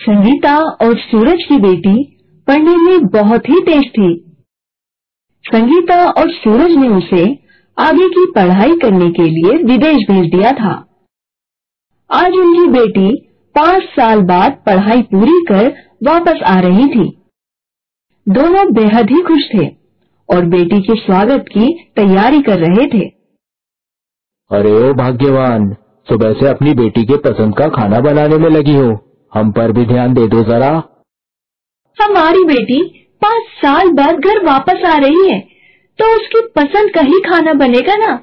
संगीता और सूरज की बेटी पढ़ने में बहुत ही तेज थी। संगीता और सूरज ने उसे आगे की पढ़ाई करने के लिए विदेश भेज दिया था। आज उनकी बेटी पाँच साल बाद पढ़ाई पूरी कर वापस आ रही थी। दोनों बेहद ही खुश थे और बेटी के स्वागत की तैयारी कर रहे थे। अरे ओ भाग्यवान, सुबह से अपनी बेटी के पसंद का खाना बनाने में लगी हो। हम पर भी ध्यान दे दो जरा। हमारी बेटी पाँच साल बाद घर वापस आ रही है तो उसकी पसंद का ही खाना बनेगा ना?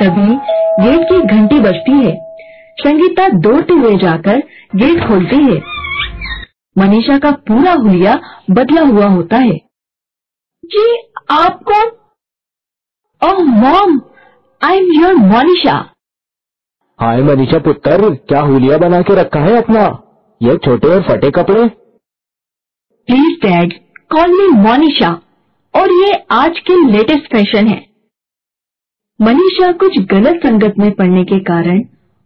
तभी गेट की घंटी बजती है। संगीता दौड़ते हुए जाकर गेट खोलती है। मनीषा का पूरा हुलिया बदला हुआ होता है। जी, आप कौन? ओह, mom, I am your Monisha hi Manisha पुत्र, क्या हुलिया बना के रखा है अपना? ये छोटे और फटे कपड़े? Please dad call me Monisha और ये आज के लेटेस्ट फ़ैशन है। मनीषा कुछ गलत संगत में पड़ने के कारण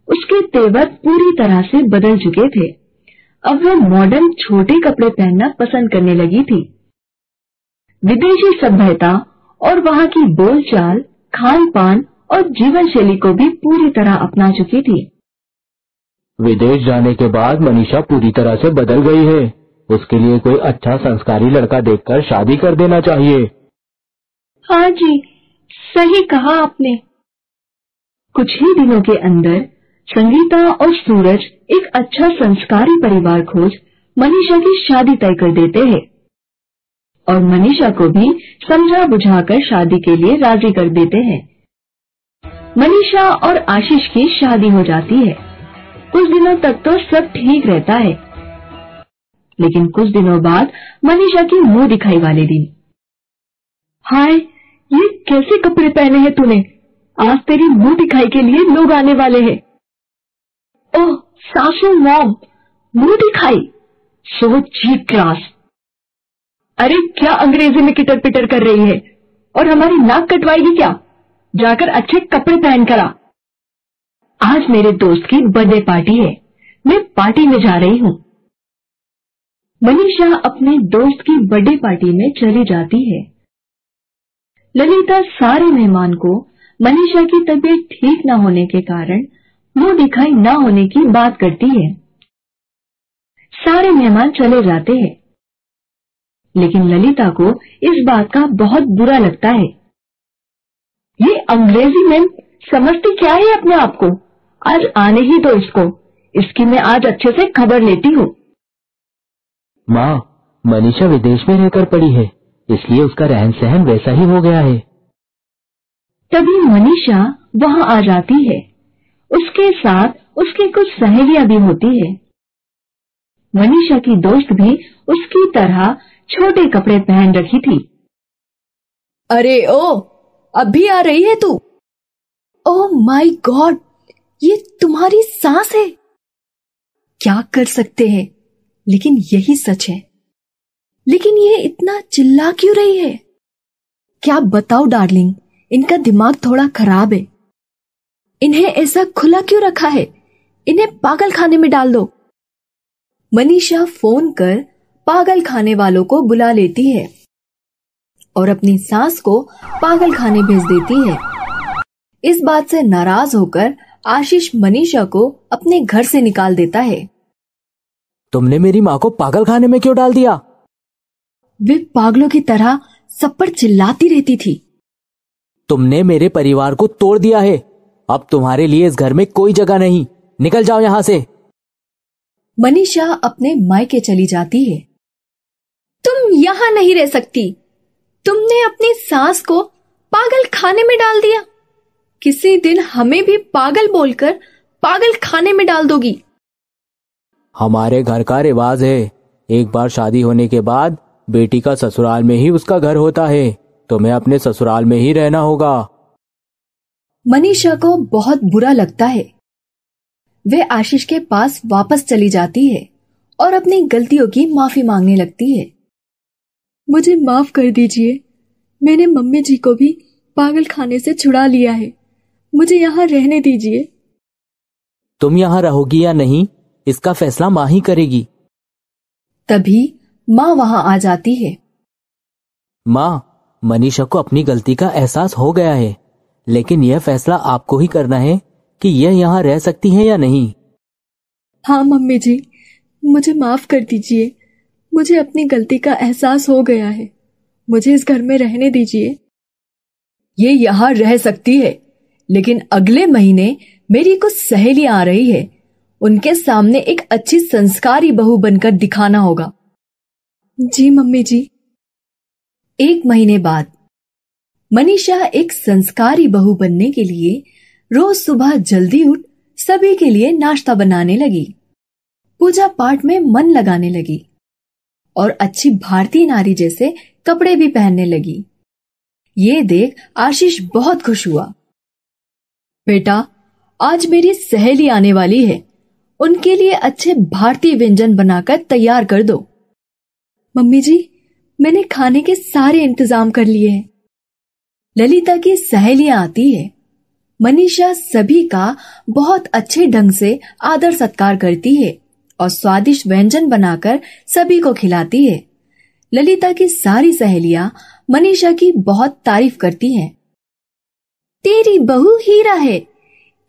उसके तेवर पूरी तरह से बदल चुके थे। अब वह मॉडर्न छोटे कपड़े पहनना पसंद करने लगी थी। विदेशी सभ्यता और वहाँ की बोलचाल खान पान और जीवन शैली को भी पूरी तरह अपना चुकी थी। विदेश जाने के बाद मनीषा पूरी तरह से बदल गई है। उसके लिए कोई अच्छा संस्कारी लड़का देखकर शादी कर देना चाहिए। हाँ जी सही कहा आपने। कुछ ही दिनों के अंदर संगीता और सूरज एक अच्छा संस्कारी परिवार खोज मनीषा की शादी तय कर देते हैं। और मनीषा को भी समझा बुझाकर शादी के लिए राज़ी कर देते हैं। मनीषा और आशीष की शादी हो जाती है। कुछ दिनों तक तो सब ठीक रहता है। लेकिन कुछ दिनों बाद मनीषा की मुँह दिखाई वाले दिन। हाय, ये कैसे कपड़े पहने हैं तूने? आज तेरी मुँह दिखाई के लिए लोग आने वाले हैं। ओह, सासू मॉम, मुँह दिखाई। So cheap class. अरे, क्या अंग्रेज़ी में किटर पिटर कर रही है? और हमारी नाक कटवाएगी क्या? जाकर अच्छे कपड़े पहन कर। आ आज मेरे दोस्त की बर्थडे पार्टी है। मैं पार्टी में जा रही हूँ। मनीषा अपने दोस्त की बर्थडे पार्टी में चली जाती है। ललिता सारे मेहमान को मनीषा की तबीयत ठीक न होने के कारण मुँह दिखाई न होने की बात करती है। सारे मेहमान चले जाते हैं। लेकिन ललिता को इस बात का बहुत बुरा लगता है। ये अंग्रेज़ी में समझती क्या है अपने आप को? आज आने ही दो इसको। इसकी मैं आज अच्छे से खबर लेती हूँ। माँ मनीषा विदेश में रहकर पड़ी है इसलिए उसका रहन सहन वैसा ही हो गया है। तभी मनीषा वहाँ आ जाती है। उसके साथ उसकी कुछ सहेलियाँ भी होती है। मनीषा की दोस्त भी उसकी तरह छोटे कपड़े पहन रखी थी। अरे ओ अभी आ रही है तू? ओ माय गॉड ये तुम्हारी सांस है। क्या कर सकते हैं? लेकिन यही सच है। लेकिन ये इतना चिल्ला क्यों रही है? क्या बताओ डार्लिंग, इनका दिमाग थोड़ा खराब है। इन्हें ऐसा खुला क्यों रखा है? इन्हें पागल खाने में डाल दो। मनीषा फ़ोन कर पागल खाने वालों को बुला लेती है। और अपनी सास को पागल खाने भेज देती है। इस बात से नाराज़ होकर आशीष मनीषा को अपने घर से निकाल देता है। तुमने मेरी माँ को पागल खाने में क्यों डाल दिया? वे पागलों की तरह सब पर चिल्लाती रहती थी। तुमने मेरे परिवार को तोड़ दिया है। अब तुम्हारे लिए इस घर में कोई जगह नहीं। निकल जाओ यहाँ से। मनीषा अपने मायके चली जाती है। तुम यहाँ नहीं रह सकती। तुमने अपनी सास को पागल खाने में डाल दिया। किसी दिन हमें भी पागल बोलकर पागल खाने में डाल दोगी। हमारे घर का रिवाज है एक बार शादी होने के बाद बेटी का ससुराल में ही उसका घर होता है तुम्हें अपने ससुराल में ही रहना होगा। मनीषा को बहुत बुरा लगता है। वे आशीष के पास वापस चली जाती है और अपनी गलतियों की माफ़ी मांगने लगती है। मुझे माफ़ कर दीजिए। मैंने मम्मी जी को भी पागल खाने से छुड़ा लिया है। मुझे यहाँ रहने दीजिए। तुम यहाँ रहोगी या नहीं इसका फैसला माँ ही करेगी। तभी माँ वहाँ आ जाती है। माँ मनीषा को अपनी गलती का एहसास हो गया है लेकिन यह फैसला आपको ही करना है कि यह यहाँ रह सकती है या नहीं। हाँ मम्मी जी मुझे माफ़ कर दीजिए। मुझे अपनी गलती का एहसास हो गया है। मुझे इस घर में रहने दीजिए। ये यहाँ रह सकती है, लेकिन अगले महीने मेरी कुछ सहेली आ रही है। उनके सामने एक अच्छी संस्कारी बहू बनकर दिखाना होगा। जी, मम्मी जी। एक महीने बाद, मनीषा एक संस्कारी बहू बनने के लिए रोज सुबह जल्दी उठ सभी के लिए नाश्ता बनाने लगी। पूजा पाठ में मन लगाने लगी। और अच्छी भारतीय नारी जैसे कपड़े भी पहनने लगी। ये देख आशीष बहुत खुश हुआ। बेटा, आज मेरी सहेली आने वाली है। उनके लिए अच्छे भारतीय व्यंजन बनाकर तैयार कर दो। मम्मी जी, मैंने खाने के सारे इंतज़ाम कर लिए हैं। ललिता की सहेलियाँ आती है। मनीषा सभी का बहुत अच्छे ढंग से आदर सत्कार करती है। और स्वादिष्ट व्यंजन बनाकर सभी को खिलाती है। ललिता की सारी सहेलियाँ मनीषा की बहुत तारीफ़ करती हैं। तेरी बहू हीरा है।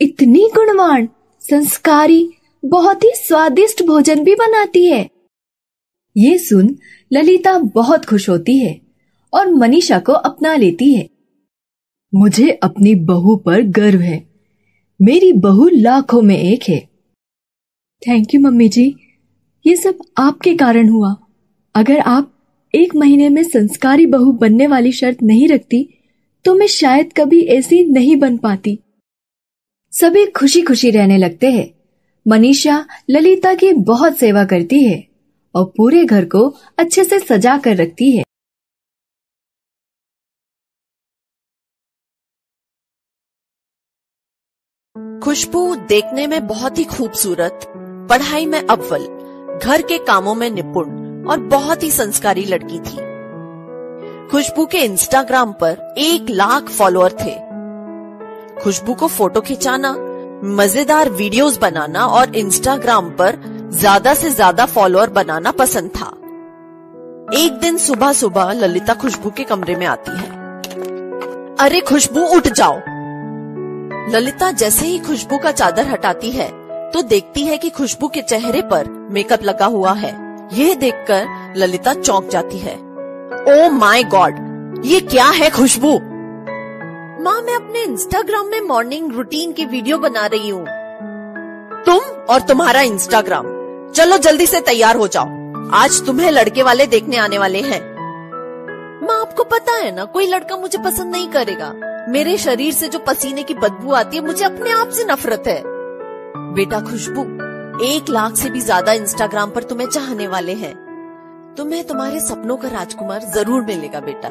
इतनी गुणवान, संस्कारी, बहुत ही स्वादिष्ट भोजन भी बनाती है। ये सुन ललिता बहुत खुश होती है और मनीषा को अपना लेती है। मुझे अपनी बहू पर गर्व है। मेरी बहू लाखों में एक है। Thank you mummy ji. ये सब आपके कारण हुआ। अगर आप एक महीने में संस्कारी बहू बनने वाली शर्त नहीं रखती तो मैं शायद कभी ऐसी नहीं बन पाती। सभी खुशी खुशी रहने लगते हैं। मनीषा ललिता की बहुत सेवा करती है और पूरे घर को अच्छे से सजा कर रखती है। खुशबू देखने में बहुत ही खूबसूरत पढ़ाई में अव्वल, घर के कामों में निपुण और बहुत ही संस्कारी लड़की थी। खुशबू के इंस्टाग्राम पर एक लाख फॉलोअर थे। खुशबू को फ़ोटो खिंचाना, मज़ेदार वीडियोस बनाना और इंस्टाग्राम पर ज़्यादा से ज़्यादा फॉलोअर बनाना पसंद था। एक दिन सुबह सुबह ललिता खुशबू के कमरे में आती है। अरे खुशबू, उठ जाओ। ललिता जैसे ही खुशबू का चादर हटाती है तो देखती है कि खुशबू के चेहरे पर मेकअप लगा हुआ है। यह देखकर ललिता चौंक जाती है। ओ माई गॉड ये क्या है खुशबू? माँ, मैं अपने इंस्टाग्राम में मॉर्निंग रूटीन की वीडियो बना रही हूँ। तुम और तुम्हारा इंस्टाग्राम चलो जल्दी से तैयार हो जाओ। आज तुम्हें लड़के वाले देखने आने वाले हैं। माँ, आपको पता है ना, कोई लड़का मुझे पसंद नहीं करेगा। मेरे शरीर से जो पसीने की बदबू आती है, मुझे अपने आप से नफरत है। बेटा खुशबू, एक लाख से भी ज़्यादा इंस्टाग्राम पर तुम्हें चाहने वाले हैं। तुम्हें तुम्हारे सपनों का राजकुमार ज़रूर मिलेगा बेटा।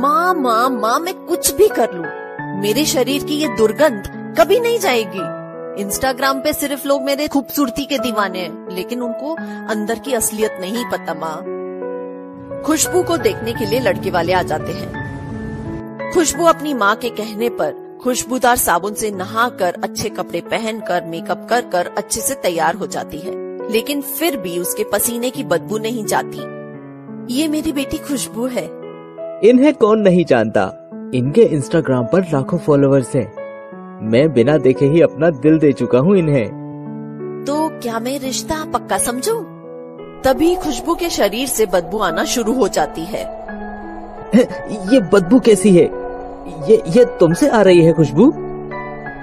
माँ माँ माँ, मैं कुछ भी कर लूँ, मेरे शरीर की ये दुर्गंध कभी नहीं जाएगी। इंस्टाग्राम पे सिर्फ़ लोग मेरे खूबसूरती के दीवाने हैं, लेकिन उनको अंदर की असलियत नहीं पता, माँ। खुशबू को देखने के लिए लड़के वाले आ जाते हैं। खुशबू अपनी माँ के कहने पर खुशबूदार साबुन से नहाकर अच्छे कपड़े पहनकर मेकअप कर कर अच्छे से तैयार हो जाती है। लेकिन फिर भी उसके पसीने की बदबू नहीं जाती। ये मेरी बेटी खुशबू है। इन्हें कौन नहीं जानता? इनके इंस्टाग्राम पर लाखों फॉलोअर्स हैं। मैं बिना देखे ही अपना दिल दे चुका हूँ इन्हें। तो क्या मैं रिश्ता पक्का समझू? तभी खुशबू के शरीर से बदबू आना शुरू हो जाती है। ये बदबू कैसी है? ये ये तुमसे आ रही है खुशबू?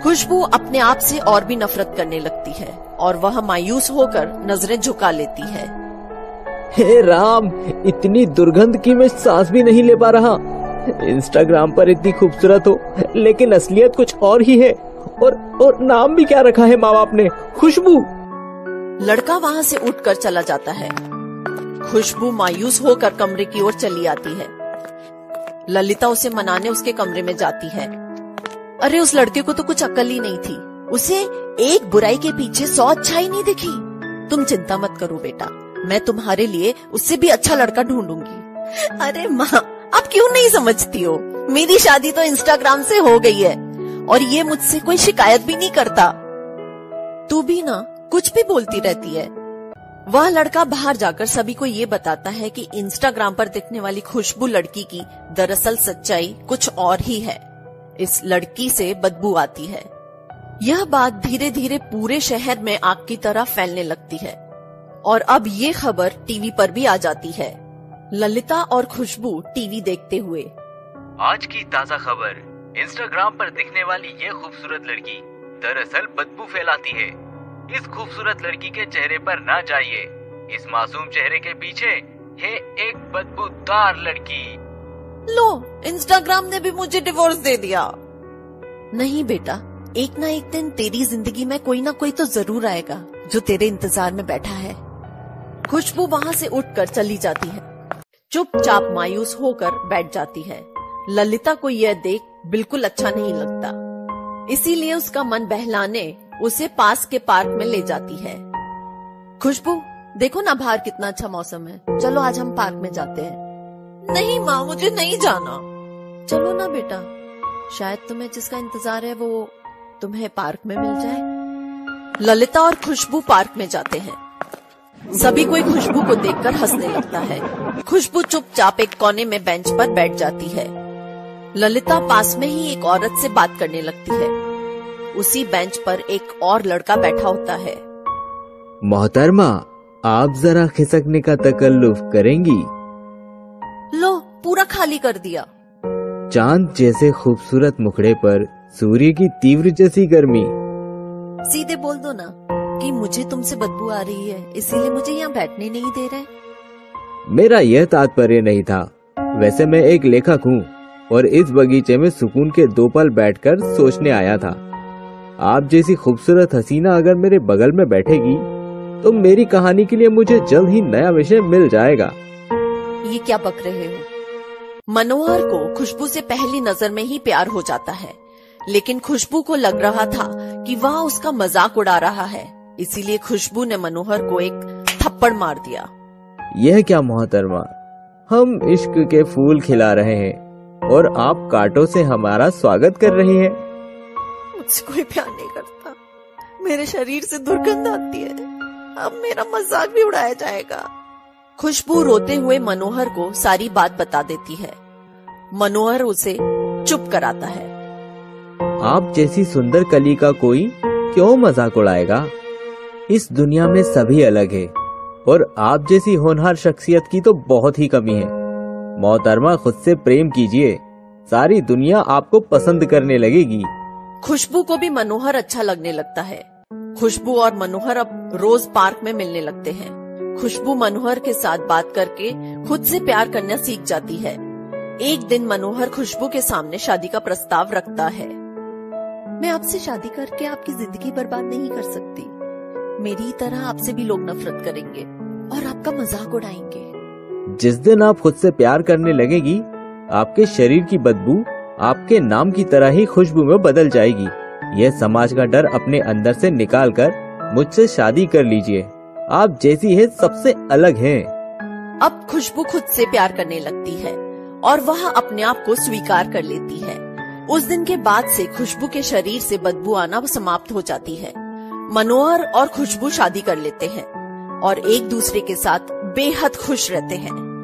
खुशबू अपने आप से और भी नफरत करने लगती है और वह मायूस होकर नज़रें झुका लेती है। हे राम इतनी दुर्गंध की मैं सांस भी नहीं ले पा रहा। इंस्टाग्राम पर इतनी खूबसूरत हो लेकिन असलियत कुछ और ही है। और और नाम भी क्या रखा है माँ बाप ने? खुशबू! लड़का वहाँ से उठकर चला जाता है। खुशबू मायूस होकर कमरे की ओर चली आती है। ललिता उसे मनाने उसके कमरे में जाती है। अरे, उस लड़के को तो कुछ अक्ल ही नहीं थी। उसे एक बुराई के पीछे सौ अच्छाई नहीं दिखी। तुम चिंता मत करो बेटा, मैं तुम्हारे लिए उससे भी अच्छा लड़का ढूंढूँगी। अरे माँ, आप क्यों नहीं समझती हो? मेरी शादी तो इंस्टाग्राम से हो गई है, और ये मुझसे कोई शिकायत भी नहीं करता। तू भी ना, कुछ भी बोलती रहती है। वह लड़का बाहर जाकर सभी को ये बताता है कि इंस्टाग्राम पर दिखने वाली खुशबू लड़की की दरअसल सच्चाई कुछ और ही है। इस लड़की से बदबू आती है। यह बात धीरे धीरे पूरे शहर में आग की तरह फैलने लगती है। और अब ये खबर टीवी पर भी आ जाती है। ललिता और खुशबू टीवी देखते हुए। आज की ताज़ा खबर। इंस्टाग्राम पर दिखने वाली ये खूबसूरत लड़की दरअसल बदबू फैलाती है। इस खूबसूरत लड़की के चेहरे पर ना जाइए। इस मासूम चेहरे के पीछे है एक बदबूदार लड़की। लो इंस्टाग्राम ने भी मुझे डिवोर्स दे दिया। नहीं बेटा, एक ना एक दिन तेरी ज़िंदगी में कोई ना कोई तो ज़रूर आएगा, जो तेरे इंतज़ार में बैठा है। खुशबू वहाँ से उठकर चली जाती है। चुपचाप मायूस होकर बैठ जाती है। ललिता को यह देख बिल्कुल अच्छा नहीं लगता। इसीलिए उसका मन बहलाने उसे पास के पार्क में ले जाती है। खुशबू, देखो ना बाहर कितना अच्छा मौसम है। चलो आज हम पार्क में जाते हैं। नहीं माँ, मुझे नहीं जाना। चलो ना बेटा। शायद तुम्हें जिसका इंतज़ार है वो तुम्हें पार्क में मिल जाए। ललिता और खुशबू पार्क में जाते हैं। सभी कोई खुशबू को देखकर हंसने लगता है। खुशबू चुपचाप एक कोने में बेंच पर बैठ जाती है। ललिता पास में ही एक औरत से बात करने लगती है। उसी बेंच पर एक और लड़का बैठा होता है। मोहतरमा आप जरा खिसकने का तकल्लुफ करेंगी? लो पूरा खाली कर दिया। चाँद जैसे खूबसूरत मुखड़े पर सूर्य की तीव्र जैसी गर्मी। सीधे बोल दो ना कि मुझे तुमसे बदबू आ रही है इसीलिए मुझे यहाँ बैठने नहीं दे रहे। मेरा यह तात्पर्य नहीं था। वैसे मैं एक लेखक हूँ और इस बगीचे में सुकून के दो पल बैठकर सोचने आया था। आप जैसी खूबसूरत हसीना अगर मेरे बगल में बैठेगी तो मेरी कहानी के लिए मुझे जल्द ही नया विषय मिल जाएगा। ये क्या बक रहे हो? मनोहर को खुशबू से पहली नज़र में ही प्यार हो जाता है लेकिन खुशबू को लग रहा था कि वह उसका मज़ाक उड़ा रहा है। इसीलिए खुशबू ने मनोहर को एक थप्पड़ मार दिया। यह क्या मोहतरमा हम इश्क के फूल खिला रहे हैं और आप कांटों से हमारा स्वागत कर रही हैं। मुझसे कोई प्यार नहीं करता। मेरे शरीर से दुर्गंध आती है। अब मेरा मज़ाक भी उड़ाया जाएगा। खुशबू रोते हुए मनोहर को सारी बात बता देती है। मनोहर उसे चुप कराता है। आप जैसी सुंदर कली का कोई क्यों मज़ाक उड़ाएगा? इस दुनिया में सभी अलग है, और आप जैसी होनहार शख्सियत की तो बहुत ही कमी है। मोहतरमा, खुद से प्रेम कीजिए। सारी दुनिया आपको पसंद करने लगेगी। खुशबू को भी मनोहर अच्छा लगने लगता है। खुशबू और मनोहर अब रोज पार्क में मिलने लगते हैं। खुशबू मनोहर के साथ बात करके खुद से प्यार करना सीख जाती है। एक दिन मनोहर खुशबू के सामने शादी का प्रस्ताव रखता है। मैं आपसे शादी करके आपकी ज़िंदगी बर्बाद नहीं कर सकती। मेरी तरह आपसे भी लोग नफरत करेंगे और आपका मज़ाक उड़ाएँगे। जिस दिन आप खुद से प्यार करने लगेगी, आपके शरीर की बदबू आपके नाम की तरह ही खुशबू में बदल जाएगी। यह समाज का डर अपने अंदर से निकाल कर मुझसे शादी कर लीजिए। आप जैसी है, सबसे अलग हैं। अब खुशबू खुद से प्यार करने लगती है और वह अपने आप को स्वीकार कर लेती है। उस दिन के बाद से खुशबू के शरीर से बदबू आना समाप्त हो जाती है। मनोहर और खुशबू शादी कर लेते हैं और एक दूसरे के साथ बेहद खुश रहते हैं।